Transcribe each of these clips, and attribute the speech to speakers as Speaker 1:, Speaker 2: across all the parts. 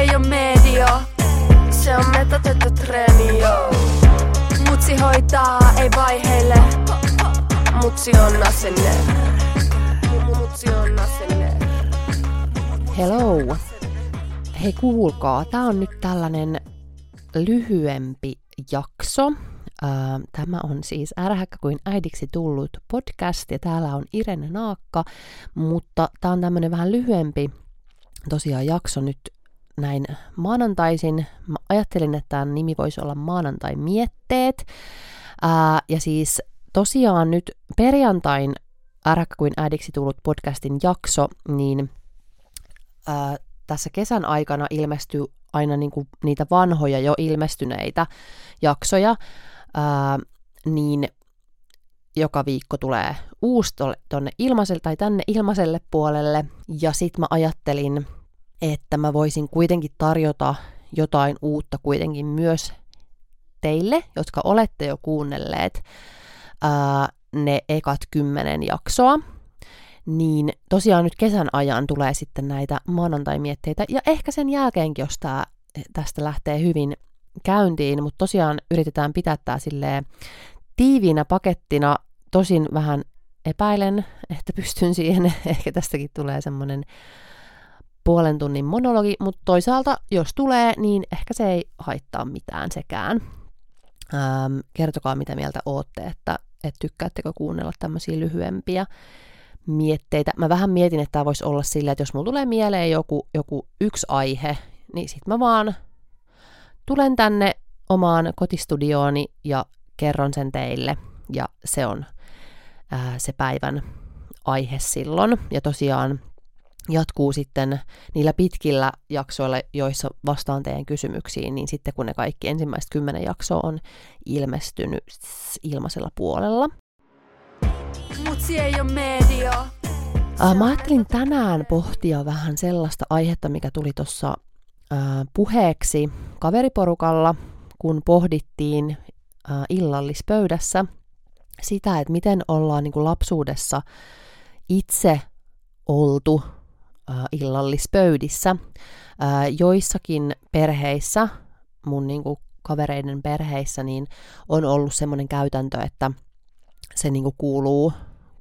Speaker 1: ei oo media, se on metatettu treenio. Mutsi hoitaa, ei vaiheille. Mutsi on asenne. Mutsi on asenne.
Speaker 2: Hello. Hei kuulkaa, tää on nyt tällainen lyhyempi jakso. Tämä on siis Ärhäkkä kuin äidiksi tullut podcast ja täällä on Irene Naakka, mutta tämä on tämmöinen vähän lyhyempi tosiaan jakso nyt näin maanantaisin. Mä ajattelin, että tämä nimi voisi olla maanantai mietteet. Ää, ja siis tosiaan nyt perjantain Ärhäkkä kuin äidiksi tullut podcastin jakso, niin ää, tässä kesän aikana ilmestyy aina niinku niitä vanhoja jo ilmestyneitä jaksoja, ää, niin joka viikko tulee uusi tuonne ilmaiselle tai tänne ilmaiselle puolelle. Ja sit mä ajattelin, että mä voisin kuitenkin tarjota jotain uutta kuitenkin myös teille, jotka olette jo kuunnelleet ää, ne ekat kymmenen jaksoa. Niin tosiaan nyt kesän ajan tulee sitten näitä maanantai-mietteitä, ja ehkä sen jälkeenkin, jos tää, tästä lähtee hyvin käyntiin, mutta tosiaan yritetään pitää tämä silleen tiiviinä pakettina, tosin vähän epäilen, että pystyn siihen, ehkä tästäkin tulee semmoinen puolen tunnin monologi, mutta toisaalta jos tulee, niin ehkä se ei haittaa mitään sekään. Ähm, kertokaa mitä mieltä ootte, että, että tykkäättekö kuunnella tämmöisiä lyhyempiä mietteitä. Mä vähän mietin, että tämä voisi olla sillä, että jos mulla tulee mieleen joku, joku yksi aihe, niin sit mä vaan tulen tänne omaan kotistudiooni ja kerron sen teille. Ja se on ää, se päivän aihe silloin. Ja tosiaan jatkuu sitten niillä pitkillä jaksoilla, joissa vastaan teidän kysymyksiin, niin sitten kun ne kaikki ensimmäiset kymmenen jaksoa on ilmestynyt ilmaisella puolella.
Speaker 1: Mutsi ei oo media.
Speaker 2: Mä ajattelin tänään pohtia vähän sellaista aihetta, mikä tuli tuossa puheeksi kaveriporukalla, kun pohdittiin illallispöydässä sitä, että miten ollaan niin kuin lapsuudessa itse oltu illallispöydissä. Joissakin perheissä, mun niin kuin kavereiden perheissä, niin on ollut semmoinen käytäntö, että se niin kuin kuuluu,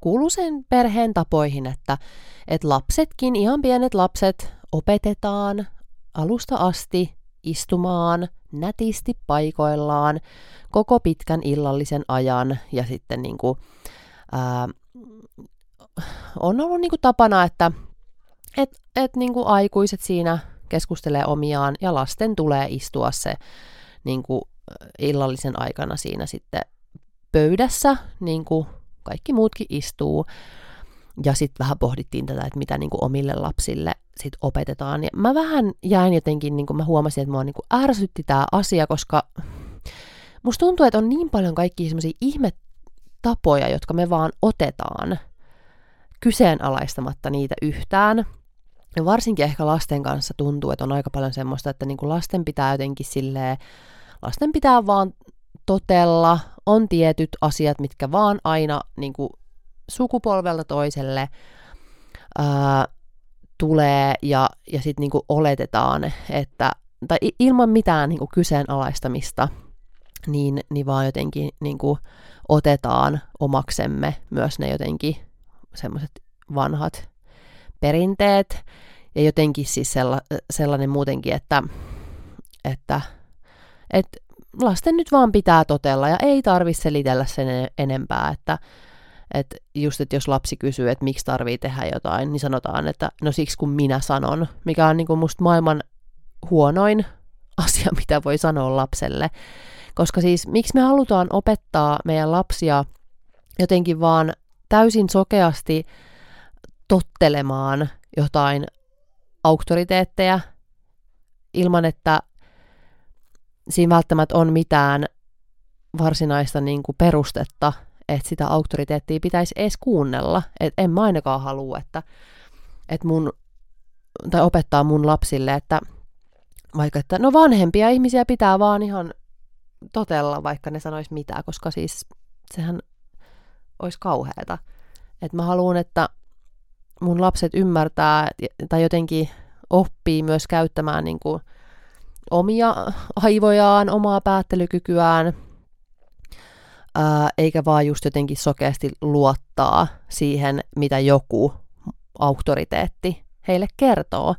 Speaker 2: kuuluu sen perheen tapoihin, että, että lapsetkin, ihan pienet lapset, opetetaan alusta asti istumaan nätisti paikoillaan koko pitkän illallisen ajan ja sitten niin kuin, ää, on ollut niin kuin tapana, että et, et niin kuin aikuiset siinä keskustelee omiaan ja lasten tulee istua se niin kuin illallisen aikana siinä sitten pöydässä, niin kuin kaikki muutkin istuu. Ja sitten vähän pohdittiin tätä, että mitä niin kuin omille lapsille sit opetetaan. Ja mä vähän jäin jotenkin, niin kuin mä huomasin, että mua niin kuin ärsytti tämä asia, koska musta tuntuu, että on niin paljon kaikkia semmoisia ihmetapoja, jotka me vaan otetaan kyseenalaistamatta niitä yhtään. Ja varsinkin ehkä lasten kanssa tuntuu, että on aika paljon semmoista, että niin kuin lasten pitää jotenkin silleen, lasten pitää vaan totella on tietyt asiat, mitkä vaan aina niin kuin sukupolvelta toiselle ää, tulee ja, ja sitten niin oletetaan, että tai ilman mitään niin kuin kyseenalaistamista, niin, niin vaan jotenkin niin kuin otetaan omaksemme myös ne jotenkin semmoiset vanhat perinteet. Ja jotenkin siis sella, sellainen muutenkin, että, että, että lasten nyt vaan pitää totella ja ei tarvitse selitellä sen enempää, että, että just, että jos lapsi kysyy, että miksi tarvii tehdä jotain, niin sanotaan, että no siksi kun minä sanon, mikä on niin kuin musta maailman huonoin asia, mitä voi sanoa lapselle. Koska siis miksi me halutaan opettaa meidän lapsia jotenkin vaan täysin sokeasti tottelemaan jotain auktoriteetteja ilman, että siinä välttämättä on mitään varsinaista niin kuin perustetta, että sitä auktoriteettia pitäisi edes kuunnella. Et en mä ainakaan halua, että, että mun, tai opettaa mun lapsille, että vaikka, että no vanhempia ihmisiä pitää vaan ihan totella, vaikka ne sanois mitään, koska siis sehän olisi kauheata. Että mä haluan, että mun lapset ymmärtää tai jotenkin oppii myös käyttämään niin kuin omia aivojaan, omaa päättelykykyään, ää, eikä vaan just jotenkin sokeasti luottaa siihen, mitä joku auktoriteetti heille kertoo.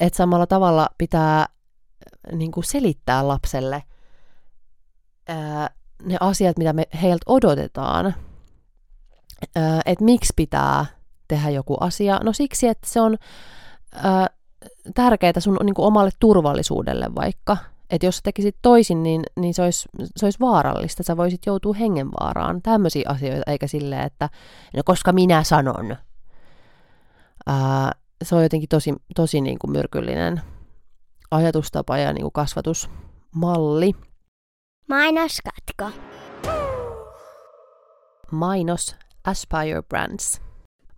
Speaker 2: Että samalla tavalla pitää niin kuin selittää lapselle ää, ne asiat, mitä me heiltä odotetaan. Että miksi pitää tehdä joku asia? No siksi, että se on ää, tärkeää sun niin kuin omalle turvallisuudelle vaikka. Että jos sä tekisit toisin, niin, niin se, olisi, se olisi vaarallista. Sä voisit joutua hengenvaaraan. Tämmöisiä asioita, eikä silleen, että no koska minä sanon. Ää, se on jotenkin tosi, tosi niin kuin myrkyllinen ajatustapa ja niin kuin kasvatusmalli.
Speaker 3: Mainoskatko.
Speaker 2: Mainos Aspire Brands.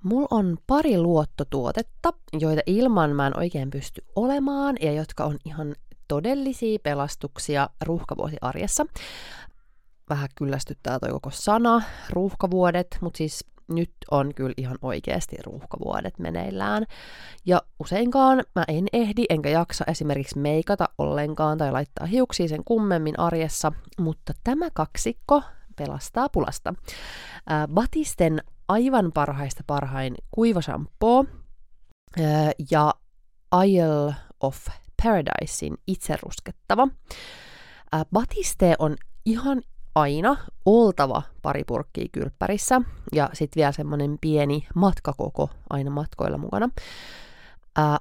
Speaker 2: Mulla on pari luottotuotetta, joita ilman mä en oikein pysty olemaan ja jotka on ihan todellisia pelastuksia ruuhkavuosi arjessa. Vähän kyllästyttää toi koko sana, ruuhkavuodet, mutta siis nyt on kyllä ihan oikeasti ruuhkavuodet meneillään. Ja useinkaan mä en ehdi enkä jaksa esimerkiksi meikata ollenkaan tai laittaa hiuksia sen kummemmin arjessa, mutta tämä kaksikko pelastaa pulasta. Batisten aivan parhaista parhain kuivashampoo äh, ja Isle of Paradisein itse ruskettava. Batiste on ihan aina oltava pari purkkia kylppärissä ja sitten vielä semmoinen pieni matkakoko aina matkoilla mukana.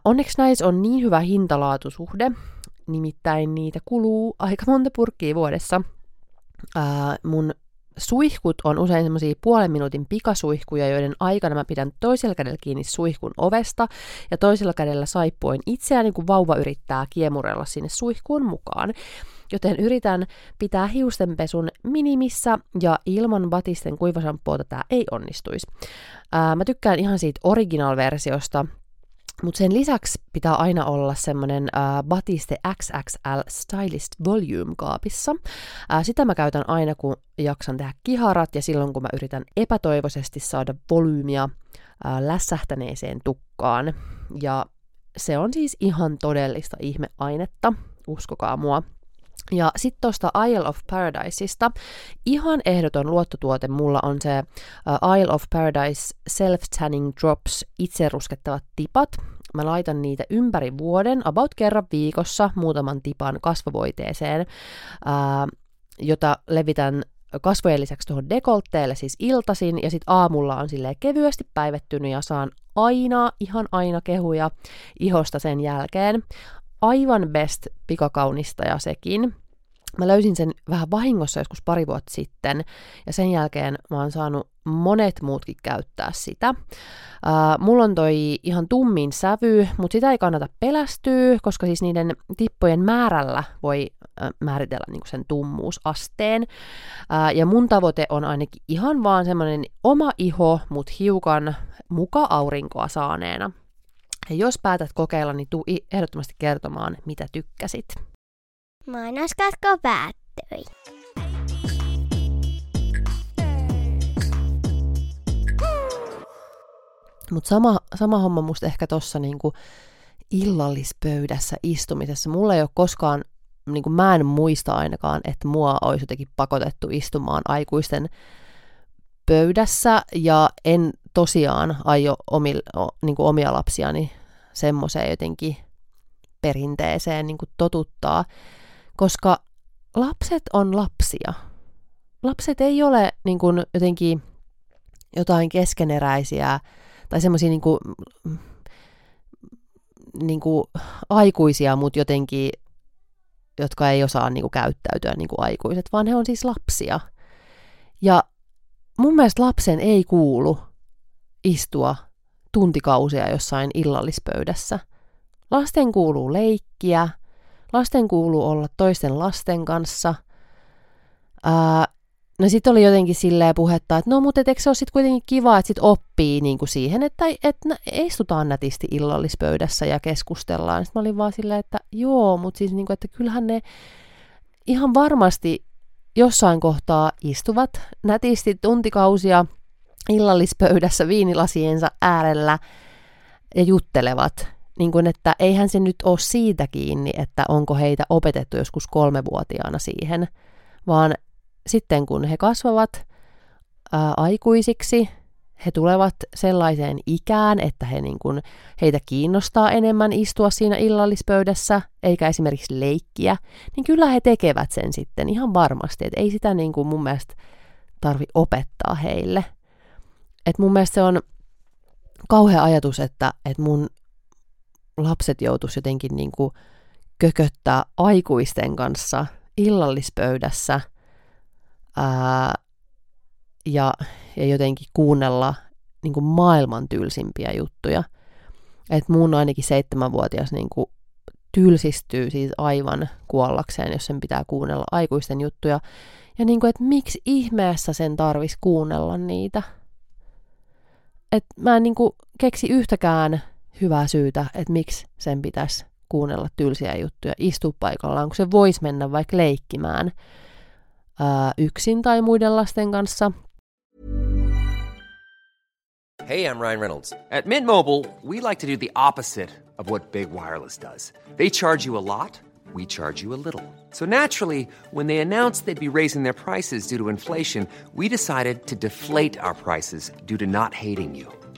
Speaker 2: Onneksi näissä on niin hyvä hintalaatusuhde, nimittäin niitä kuluu aika monta purkkia vuodessa. Ää, mun suihkut on usein semmoisia puolen minuutin pikasuihkuja, joiden aikana mä pidän toisella kädellä kiinni suihkun ovesta ja toisella kädellä saippuin itseäni, kun vauva yrittää kiemurella sinne suihkuun mukaan joten yritän pitää hiustenpesun minimissä ja ilman Batisten kuivasampoota tämä ei onnistuisi. Ää, mä tykkään ihan siitä original-versiosta, mutta sen lisäksi pitää aina olla semmoinen äh, Batiste XXL Stylist Volume kaapissa. Äh, sitä mä käytän aina, kun jaksan tehdä kiharat ja silloin, kun mä yritän epätoivoisesti saada volyymiä äh, lässähtäneeseen tukkaan. Ja se on siis ihan todellista ihmeainetta, uskokaa mua. Ja sitten tuosta Isle of Paradiseista, ihan ehdoton luottotuote mulla on se uh, Isle of Paradise Self-Tanning Drops itse ruskettavat tipat. Mä laitan niitä ympäri vuoden, about kerran viikossa, muutaman tipan kasvovoiteeseen, uh, jota levitän kasvojen lisäksi tuohon dekoltteelle siis iltasin, ja sitten aamulla on silleen kevyesti päivettynyt ja saan aina, ihan aina kehuja ihosta sen jälkeen aivan best pikakaunista ja sekin. Mä löysin sen vähän vahingossa joskus pari vuotta sitten, ja sen jälkeen mä oon saanut monet muutkin käyttää sitä. Uh, mulla on toi ihan tummin sävy, mutta sitä ei kannata pelästyä, koska siis niiden tippojen määrällä voi uh, määritellä niinku sen tummuusasteen. Uh, ja mun tavoite on ainakin ihan vaan semmoinen oma iho, mutta hiukan muka aurinkoa saaneena. Ja jos päätät kokeilla, niin tuu ehdottomasti kertomaan, mitä tykkäsit.
Speaker 3: Mainoskatko päättyi.
Speaker 2: Mutta sama, sama homma musta ehkä tuossa niinku illallispöydässä istumisessa. Mulla ei ole koskaan, niinku mä en muista ainakaan, että mua olisi jotenkin pakotettu istumaan aikuisten pöydässä ja en tosiaan aio omi, o, niin kuin omia lapsiani semmoiseen jotenkin perinteeseen niin kuin totuttaa koska lapset on lapsia. Lapset ei ole niin kuin jotenkin jotain keskeneräisiä tai semmoisia niin kuin, niin aikuisia, mutta jotenkin, jotka ei osaa niin kuin käyttäytyä niin kuin aikuiset, vaan he on siis lapsia. Ja mun mielestä lapsen ei kuulu istua tuntikausia jossain illallispöydässä. Lasten kuuluu leikkiä, lasten kuuluu olla toisten lasten kanssa. Ää, no sitten oli jotenkin silleen puhetta, että no mutta eikö se ole sitten kuitenkin kiva, että sit oppii niinku siihen, että, että istutaan nätisti illallispöydässä ja keskustellaan. Sitten mä olin vaan silleen, että joo, mutta siis niinku, että kyllähän ne ihan varmasti jossain kohtaa istuvat nätisti tuntikausia illallispöydässä viinilasiensa äärellä ja juttelevat. Niin kuin, että eihän se nyt ole siitä kiinni, että onko heitä opetettu joskus kolmevuotiaana siihen, vaan sitten kun he kasvavat ää, aikuisiksi, he tulevat sellaiseen ikään, että he niin kuin, heitä kiinnostaa enemmän istua siinä illallispöydässä, eikä esimerkiksi leikkiä, niin kyllä he tekevät sen sitten ihan varmasti. että ei sitä niin kuin mun mielestä tarvi opettaa heille. Et mun mielestä se on kauhea ajatus, että, että mun lapset joutuisi jotenkin niin kuin kököttää aikuisten kanssa illallispöydässä ää, ja, ja jotenkin kuunnella niin kuin maailman tylsimpiä juttuja. että mun ainakin seitsemänvuotias niin kuin tylsistyy siis aivan kuollakseen, jos sen pitää kuunnella aikuisten juttuja. Ja niin kuin, että miksi ihmeessä sen tarvis kuunnella niitä? Et mä en niin kuin keksi yhtäkään hyvää syytä, että miksi sen pitäisi kuunnella tylsiä juttuja, istua paikallaan, kun se voisi mennä vaikka leikkimään ää, yksin tai muiden lasten kanssa.
Speaker 3: Hey, I'm Ryan Reynolds. At Mint Mobile, we like to do the opposite of what Big Wireless does. They charge you a lot, we charge you a little. So naturally, when they announced they'd be raising their prices due to inflation, we decided to deflate our prices due to not hating you.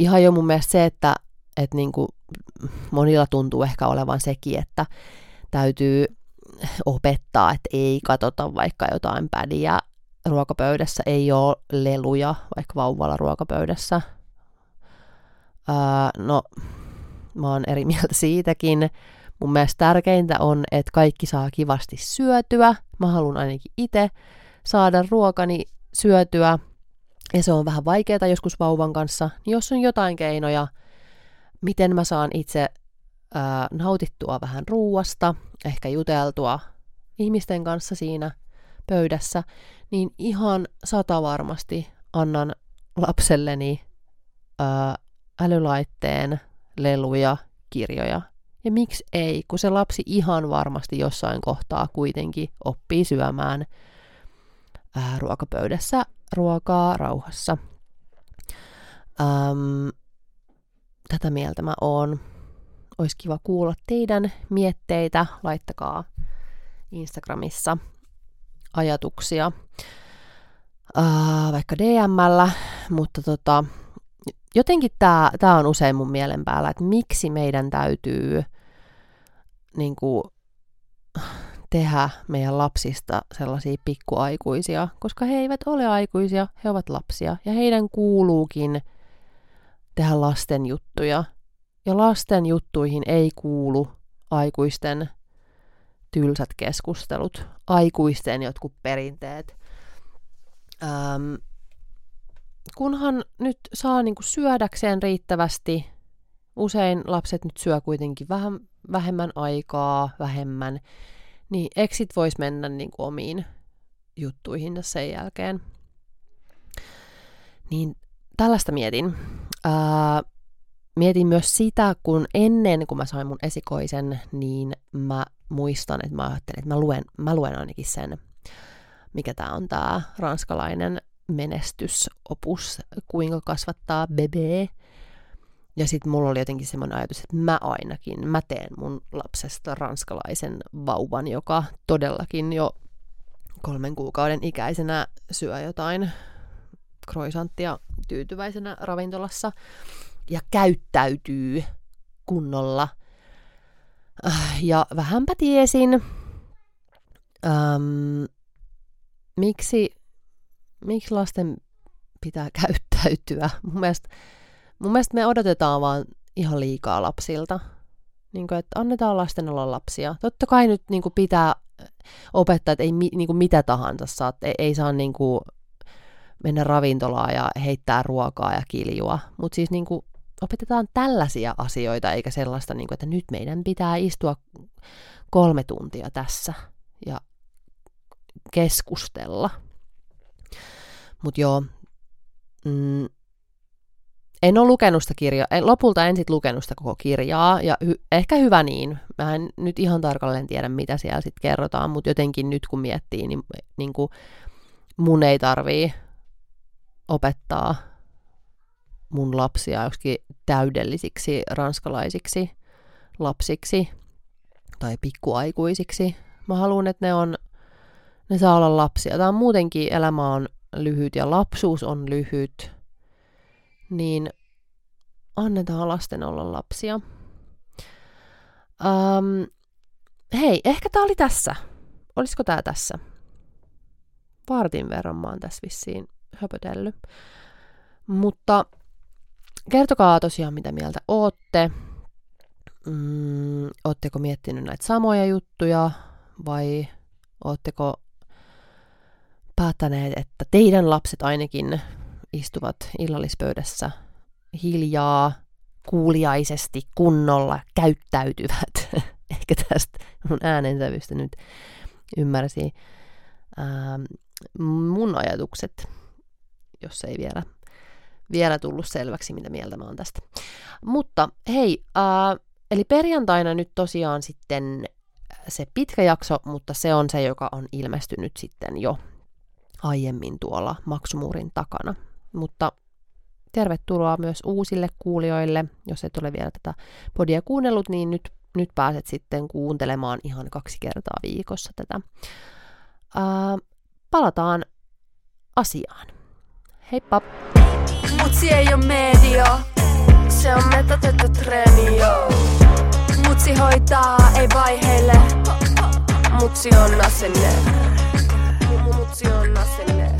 Speaker 2: Ihan jo mun mielestä se, että, että niin kuin monilla tuntuu ehkä olevan sekin, että täytyy opettaa, että ei katsota vaikka jotain pädiä ruokapöydässä, ei ole leluja vaikka vauvalla ruokapöydässä. Ää, no, mä oon eri mieltä siitäkin. Mun mielestä tärkeintä on, että kaikki saa kivasti syötyä. Mä haluan ainakin itse saada ruokani syötyä. Ja se on vähän vaikeaa joskus vauvan kanssa. Niin jos on jotain keinoja, miten mä saan itse ää, nautittua vähän ruuasta, ehkä juteltua ihmisten kanssa siinä pöydässä, niin ihan sata varmasti annan lapselleni ää, älylaitteen, leluja, kirjoja. Ja miksi ei, kun se lapsi ihan varmasti jossain kohtaa kuitenkin oppii syömään ää, ruokapöydässä ruokaa rauhassa. Ähm, tätä mieltä mä oon. Olisi kiva kuulla teidän mietteitä. Laittakaa Instagramissa ajatuksia. uh, vaikka DMllä, mutta tota, jotenkin tämä on usein mun mielen päällä, että miksi meidän täytyy niin kuin, tehdä meidän lapsista sellaisia pikkuaikuisia, koska he eivät ole aikuisia, he ovat lapsia ja heidän kuuluukin tehdä lasten juttuja. Ja lasten juttuihin ei kuulu aikuisten tylsät keskustelut, aikuisten jotkut perinteet. Ähm, kunhan nyt saa niinku syödäkseen riittävästi, usein lapset nyt syö kuitenkin vähän vähemmän aikaa, vähemmän, niin exit voisi mennä niinku omiin juttuihin sen jälkeen. Niin tällaista mietin. Ää, mietin myös sitä, kun ennen kuin mä sain mun esikoisen, niin mä muistan, että mä ajattelin, että mä luen, mä luen ainakin sen, mikä tämä on tämä ranskalainen menestysopus, kuinka kasvattaa bebee. Ja sitten mulla oli jotenkin semmoinen ajatus, että mä ainakin, mä teen mun lapsesta ranskalaisen vauvan, joka todellakin jo kolmen kuukauden ikäisenä syö jotain croissanttia tyytyväisenä ravintolassa ja käyttäytyy kunnolla. Äh, ja vähänpä tiesin, miksi, miksi lasten pitää käyttäytyä. Mun mielestä, mun mielestä me odotetaan vaan ihan liikaa lapsilta. Niin kuin, että annetaan lasten olla lapsia. Totta kai nyt niin kuin pitää opettaa, että ei niin kuin mitä tahansa saa. Ei, ei saa niin kuin mennä ravintolaan ja heittää ruokaa ja kiljua. Mutta siis niin kuin opetetaan tällaisia asioita, eikä sellaista, niin kuin, että nyt meidän pitää istua kolme tuntia tässä ja keskustella. Mutta joo, mm, en ole lukenut sitä kirjaa, en, lopulta en sit lukenut sitä koko kirjaa, ja hy, ehkä hyvä niin. Mä en nyt ihan tarkalleen tiedä, mitä siellä sitten kerrotaan, mutta jotenkin nyt kun miettii, niin, niin kuin mun ei tarvii opettaa mun lapsia joksikin täydellisiksi ranskalaisiksi lapsiksi tai pikkuaikuisiksi. Mä haluan, että ne on, ne saa olla lapsia. Tämä on muutenkin, elämä on lyhyt ja lapsuus on lyhyt, niin annetaan lasten olla lapsia. Um, hei, ehkä tää oli tässä. Olisiko tää tässä? Vartin verran mä oon tässä vissiin höpötellyt. Mutta kertokaa tosiaan, mitä mieltä ootte. Mm, ootteko miettinyt näitä samoja juttuja vai ootteko päättäneet, että teidän lapset ainakin istuvat illallispöydässä hiljaa, kuuliaisesti, kunnolla, käyttäytyvät. Ehkä tästä mun äänensävystä nyt ymmärsi ähm, mun ajatukset, jos ei vielä vielä tullut selväksi, mitä mieltä mä oon tästä. Mutta hei, äh, eli perjantaina nyt tosiaan sitten se pitkä jakso, mutta se on se, joka on ilmestynyt sitten jo aiemmin tuolla maksumuurin takana. Mutta tervetuloa myös uusille kuulijoille. Jos et ole vielä tätä podia kuunnellut, niin nyt, nyt pääset sitten kuuntelemaan ihan kaksi kertaa viikossa tätä. Ää, palataan asiaan. Heippa!
Speaker 1: Mutsi ei oo media, se on metotettu treeni, Mutsi hoitaa, ei vaiheille, mutsi on asenne. Mutsi on asenne.